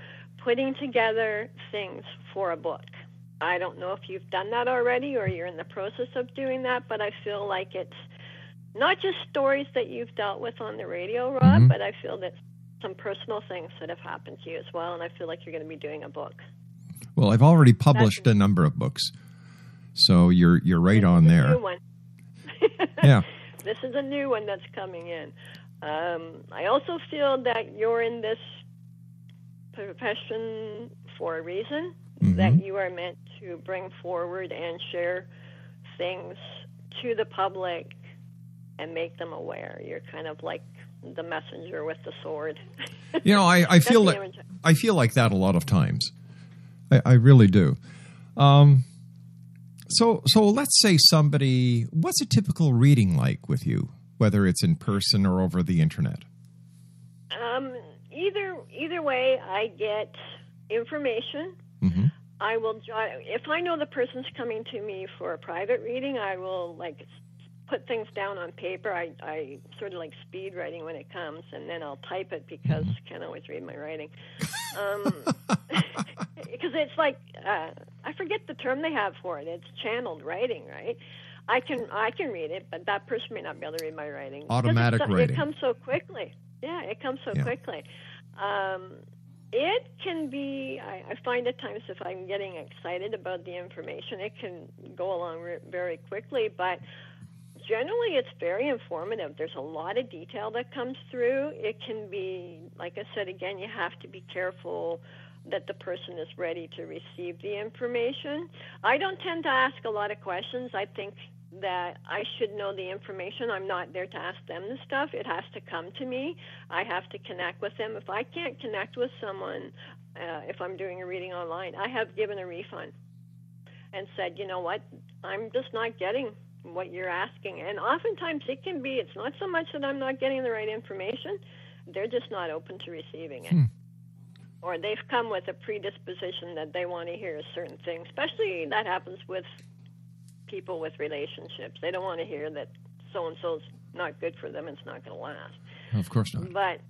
putting together things for a book. I don't know if you've done that already or you're in the process of doing that, but I feel like it's not just stories that you've dealt with on the radio, Rob, Mhm. but I feel that some personal things that have happened to you as well, and I feel like you're going to be doing a book. Well, I've already published a number of books, so you're you're right on New there. one. Yeah. This is a new one that's coming in. Um, I also feel that you're in this profession for a reason, Mm-hmm. that you are meant to bring forward and share things to the public and make them aware. You're kind of like the messenger with the sword. You know, I, I feel image I feel like that a lot of times. I, I really do. Um, so so let's say somebody. What's a typical reading like with you, whether it's in person or over the internet? Um, either either way, I get information. Mhm. I will jot if I know the person's coming to me for a private reading. I will like put things down on paper. I I sort of like speed writing when it comes, and then I'll type it because I can't always read my writing. Um, because it's like uh, I forget the term they have for it. It's channeled writing, right? I can I can read it, but that person may not be able to read my writing. Automatic so- writing. It comes so quickly. Yeah, it comes so Yeah. quickly. Um, it can be. I, I find at times if I'm getting excited about the information, it can go along re- very quickly. But generally, it's very informative. There's a lot of detail that comes through. It can be, like I said again, you have to be careful that the person is ready to receive the information. I don't tend to ask a lot of questions. I think that I should know the information. I'm not there to ask them the stuff. It has to come to me. I have to connect with them. If I can't connect with someone, uh, if I'm doing a reading online, I have given a refund and said, you know what, I'm just not getting what you're asking. And oftentimes it can be, it's not so much that I'm not getting the right information, they're just not open to receiving it. Hmm. Or they've come with a predisposition that they want to hear a certain thing. Especially that happens with people with relationships. They don't want to hear that so and so's not good for them, it's not going to last. Of course not. But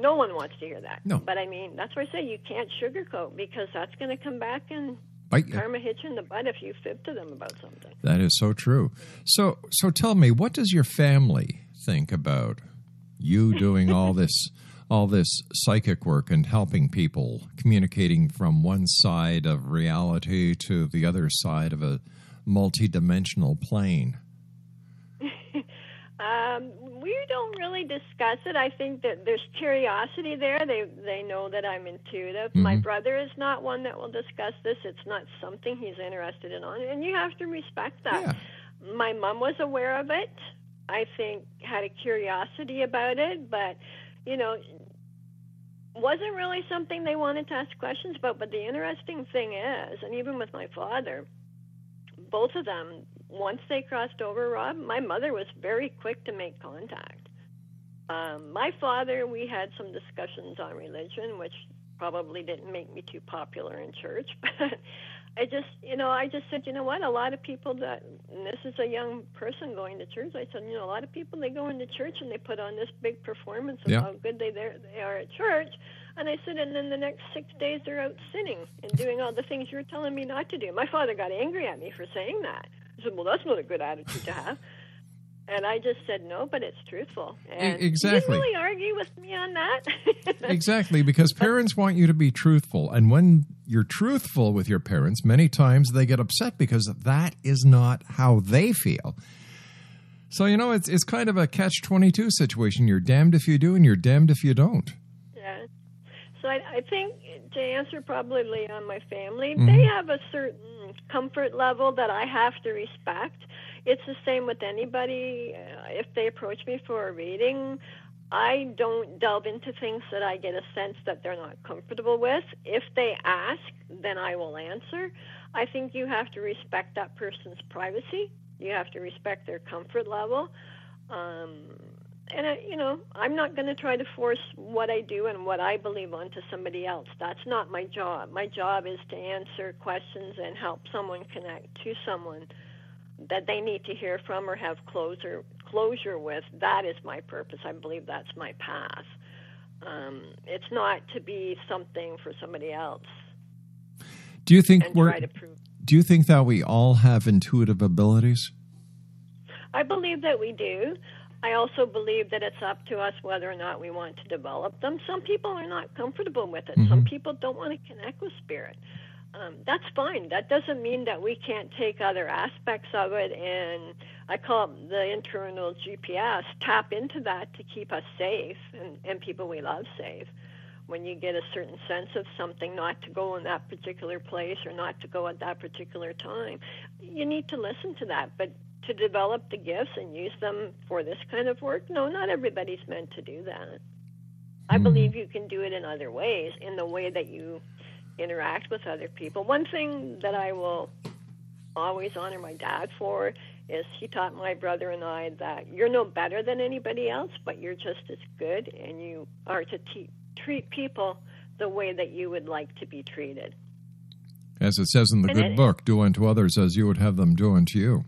no one wants to hear that. No. But I mean, that's why I say you can't sugarcoat because that's going to come back and Bite you. karma hit you in the butt if you fib to them about something. That is so true. So, so tell me, what does your family think about you doing all this, all this psychic work and helping people, communicating from one side of reality to the other side of a multidimensional plane? Um, we don't really discuss it. I think that there's curiosity there. They they know that I'm intuitive. My Mhm. brother is not one that will discuss this. It's not something he's interested in on, and you have to respect that. My mom was aware of it. I think had a curiosity about it, but you know, wasn't really something they wanted to ask questions about. But the interesting thing is, and even with my father, both of them, once they crossed over, Rob, my mother was very quick to make contact. Um, my father, we had some discussions on religion, which probably didn't make me too popular in church, but I just, you know, I just said, you know what, a lot of people that, and this is a young person going to church, I said, you know, a lot of people, they go into church and they put on this big performance of Yeah. how good they, they are at church. And I said, and then the next six days they're out sinning and doing all the things you're telling me not to do. My father got angry at me for saying that. I said, well, that's not a good attitude to have. And I just said, no, but it's truthful. And He exactly. didn't really argue with me on that. exactly, because parents want you to be truthful. And when you're truthful with your parents, many times they get upset because that is not how they feel. So, you know, it's, it's kind of a catch 22 situation. You're damned if you do, and you're damned if you don't. So I, I think to answer probably on my family, Mhm. they have a certain comfort level that I have to respect. It's the same with anybody. Uh, if they approach me for a reading, I don't delve into things that I get a sense that they're not comfortable with. If they ask, then I will answer. I think you have to respect that person's privacy. You have to respect their comfort level. Um, and I, you know, I'm not going to try to force what I do and what I believe onto somebody else. That's not my job. My job is to answer questions and help someone connect to someone that they need to hear from or have closure closure with. That is my purpose. I believe that's my path. Um, it's not to be something for somebody else. Do you think we're. try to prove- Do you think that we all have intuitive abilities? I believe that we do. I also believe that it's up to us whether or not we want to develop them. Some people are not comfortable with it. Some people don't want to connect with spirit. Um, that's fine. That doesn't mean that we can't take other aspects of it and I call it the internal GPS, tap into that to keep us safe and, and people we love safe. When you get a certain sense of something, not to go in that particular place or not to go at that particular time, you need to listen to that. But to develop the gifts and use them for this kind of work, no, not everybody's meant to do that. I hmm. believe you can do it in other ways, in the way that you interact with other people. One thing that I will always honor my dad for is he taught my brother and I that you're no better than anybody else, but you're just as good, and you are to te- treat people the way that you would like to be treated. As it says in the And good it- book, do unto others as you would have them do unto you.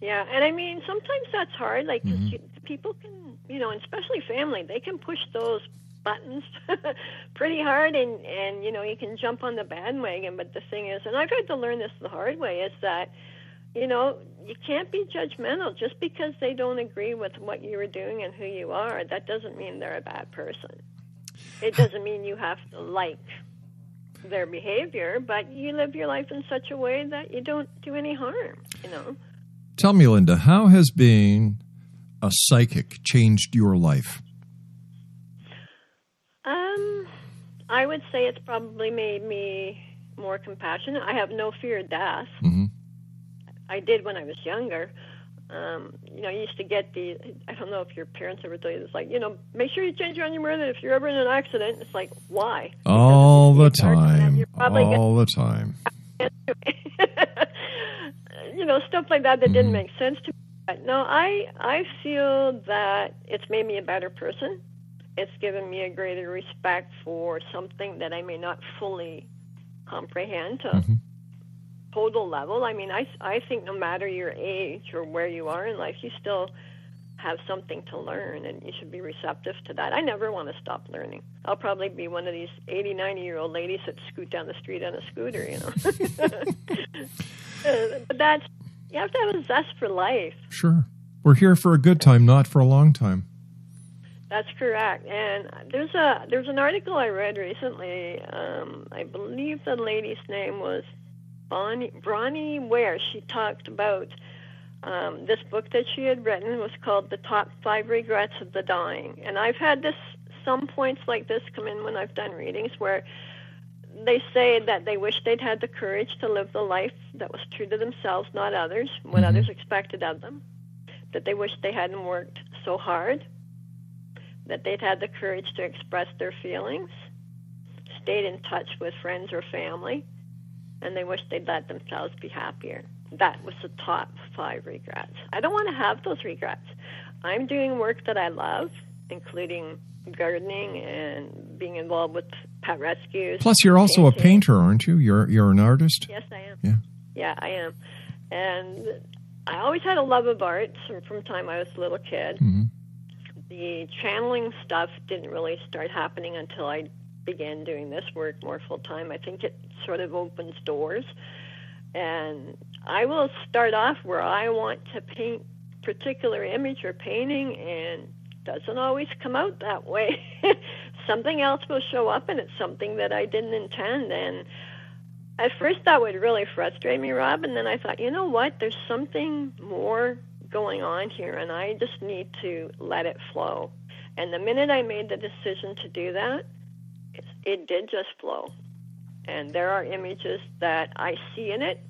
Yeah, and I mean sometimes that's hard. Like Mhm. you, people can, you know, and especially family, they can push those buttons pretty hard, and and you know you can jump on the bandwagon. But the thing is, and I've had to learn this the hard way, is that you know you can't be judgmental just because they don't agree with what you are doing and who you are. That doesn't mean they're a bad person. It doesn't mean you have to like their behavior, but you live your life in such a way that you don't do any harm. You know. Tell me, Linda, how has being a psychic changed your life? Um, I would say it's probably made me more compassionate. I have no fear of death. Mhm. I did when I was younger. Um, you know, you used to get the. I don't know if your parents ever told you this. Like, you know, make sure you change your underwear. If you're ever in an accident, it's like, why? All the time. All the time. You know, stuff like that that didn't mm-hmm. make sense to me. But No, I I feel that it's made me a better person. It's given me a greater respect for something that I may not fully comprehend to mm-hmm. total level. I mean, I I think no matter your age or where you are in life, you still have something to learn and you should be receptive to that. I never want to stop learning. I'll probably be one of these 80, 90 year old ladies that scoot down the street on a scooter, you know. Uh, but that's, you have to have a zest for life. Sure. We're here for a good time, not for a long time. That's correct. And there's a there's an article I read recently. Um, I believe the lady's name was Bonnie Bronnie Ware. She talked about um, this book that she had written was called "The Top Five Regrets of the Dying." And I've had this some points like this come in when I've done readings where they say that they wish they'd had the courage to live the life that was true to themselves, not others, what mm-hmm. others expected of them. That they wish they hadn't worked so hard. That they'd had the courage to express their feelings, stayed in touch with friends or family, and they wish they'd let themselves be happier. That was the top five regrets. I don't want to have those regrets. I'm doing work that I love, including gardening and being involved with pet rescues. Plus, you're also a painter, aren't you? You're you're an artist. Yes, I am. Yeah. Yeah, I am. And I always had a love of art from, from time I was a little kid. Mm-hmm. The channeling stuff didn't really start happening until I began doing this work more full time. I think it sort of opens doors. And I will start off where I want to paint particular image or painting and doesn't always come out that way. something else will show up and it's something that I didn't intend and at first that would really frustrate me, Rob, and then I thought, you know what? There's something more going on here and I just need to let it flow. And the minute I made the decision to do that, it, it did just flow. And there are images that I see in it.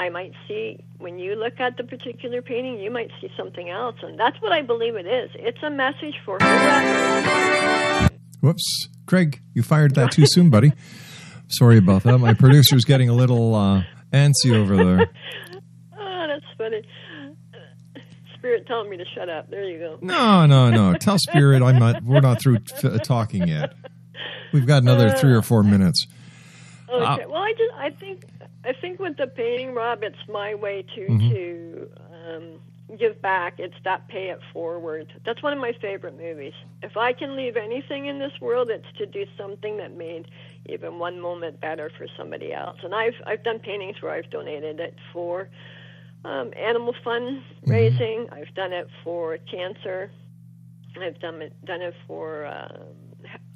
I might see when you look at the particular painting, you might see something else, and that's what I believe it is. It's a message for whoever. Whoops, Craig, you fired that too soon, buddy. Sorry about that. My producer's getting a little uh, antsy over there. oh, that's funny. Spirit telling me to shut up. There you go. No, no, no. Tell Spirit I'm not. We're not through f- talking yet. We've got another three or four minutes. Okay. well, I just I think I think with the painting, Rob, it's my way to Mhm. to um, give back. It's that pay it forward. That's one of my favorite movies. If I can leave anything in this world, it's to do something that made even one moment better for somebody else. And I've I've done paintings where I've donated it for um, animal fundraising. I've done it for cancer. I've done it done it for um,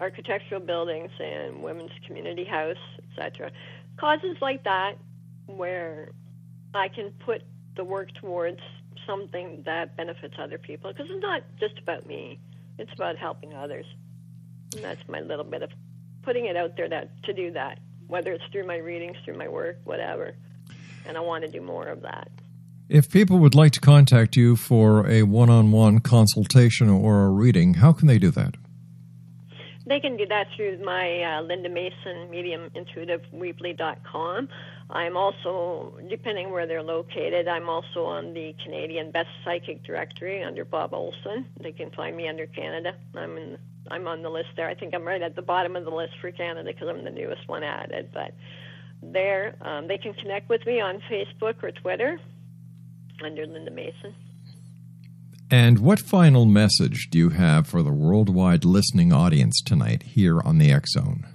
architectural buildings and women's community house, etc. Causes like that where I can put the work towards something that benefits other people because it's not just about me; it's about helping others. And that's my little bit of putting it out there that to do that, whether it's through my readings, through my work, whatever. And I want to do more of that. If people would like to contact you for a one on one consultation or a reading, how can they do that? They can do that through my uh, Linda Mason Medium Intuitive Weebly.com. I'm also, depending where they're located, I'm also on the Canadian Best Psychic Directory under Bob Olson. They can find me under Canada. I'm in, I'm on the list there. I think I'm right at the bottom of the list for Canada because I'm the newest one added. But there, um, they can connect with me on Facebook or Twitter under Linda Mason. And what final message do you have for the worldwide listening audience tonight here on the X Zone?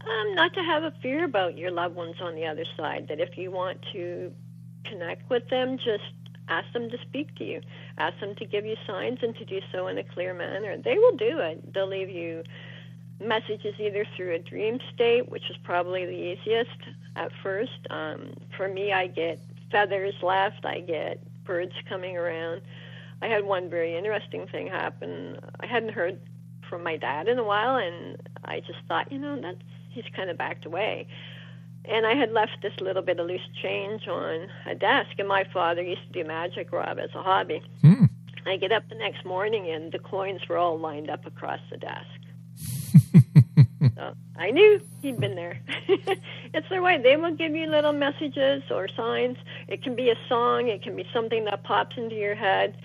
Um, not to have a fear about your loved ones on the other side. That if you want to connect with them, just ask them to speak to you. Ask them to give you signs and to do so in a clear manner. They will do it. They'll leave you messages either through a dream state, which is probably the easiest at first. Um, for me, I get feathers left. I get birds coming around. I had one very interesting thing happen. I hadn't heard from my dad in a while, and I just thought, you know, that's he's kind of backed away. and I had left this little bit of loose change on a desk. And my father used to do magic, Rob, as a hobby. Hmm. I get up the next morning, and the coins were all lined up across the desk. so I knew he'd been there. it's their way. They will give you little messages or signs. It can be a song, it can be something that pops into your head.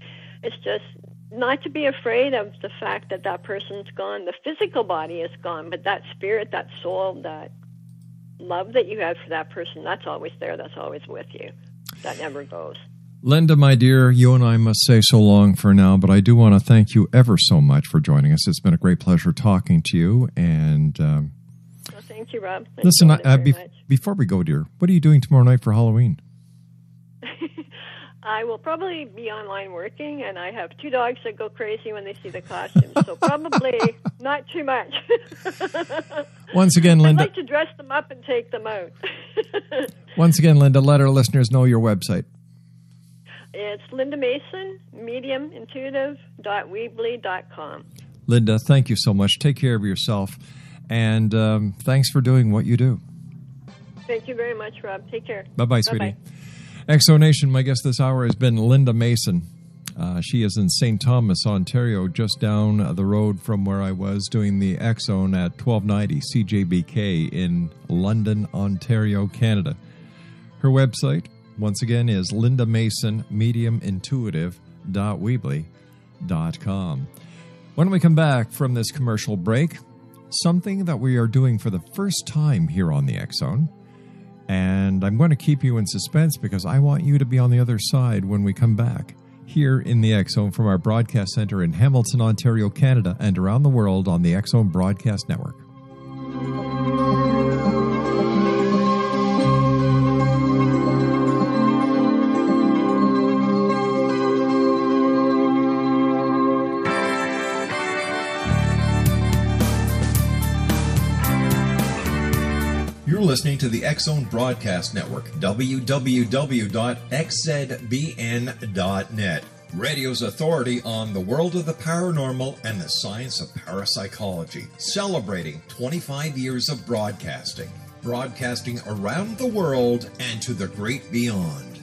It's just not to be afraid of the fact that that person's gone. The physical body is gone, but that spirit, that soul, that love that you had for that person, that's always there. That's always with you. That never goes. Linda, my dear, you and I must say so long for now, but I do want to thank you ever so much for joining us. It's been a great pleasure talking to you. And um, well, thank you, Rob. Thank listen, you be- before we go, dear, what are you doing tomorrow night for Halloween? I will probably be online working, and I have two dogs that go crazy when they see the costumes, so probably not too much. Once again, Linda. I'd like to dress them up and take them out. Once again, Linda, let our listeners know your website. It's Linda Masson, mediumintuitive.weebly.com. Linda, thank you so much. Take care of yourself, and um, thanks for doing what you do. Thank you very much, Rob. Take care. Bye bye, sweetie. X Zone Nation, my guest this hour has been Linda Masson. Uh, she is in St. Thomas, Ontario, just down the road from where I was doing the X Zone at 1290 CJBK in London, Ontario, Canada. Her website, once again, is Linda Masson, mediumintuitive.weebly.com. When we come back from this commercial break, something that we are doing for the first time here on the X Zone. And I'm going to keep you in suspense because I want you to be on the other side when we come back here in the Zone from our broadcast center in Hamilton, Ontario, Canada, and around the world on the Zone Broadcast Network. Listening to the Zone Broadcast Network, www.xzbn.net. Radio's authority on the world of the paranormal and the science of parapsychology, celebrating 25 years of broadcasting, broadcasting around the world and to the great beyond.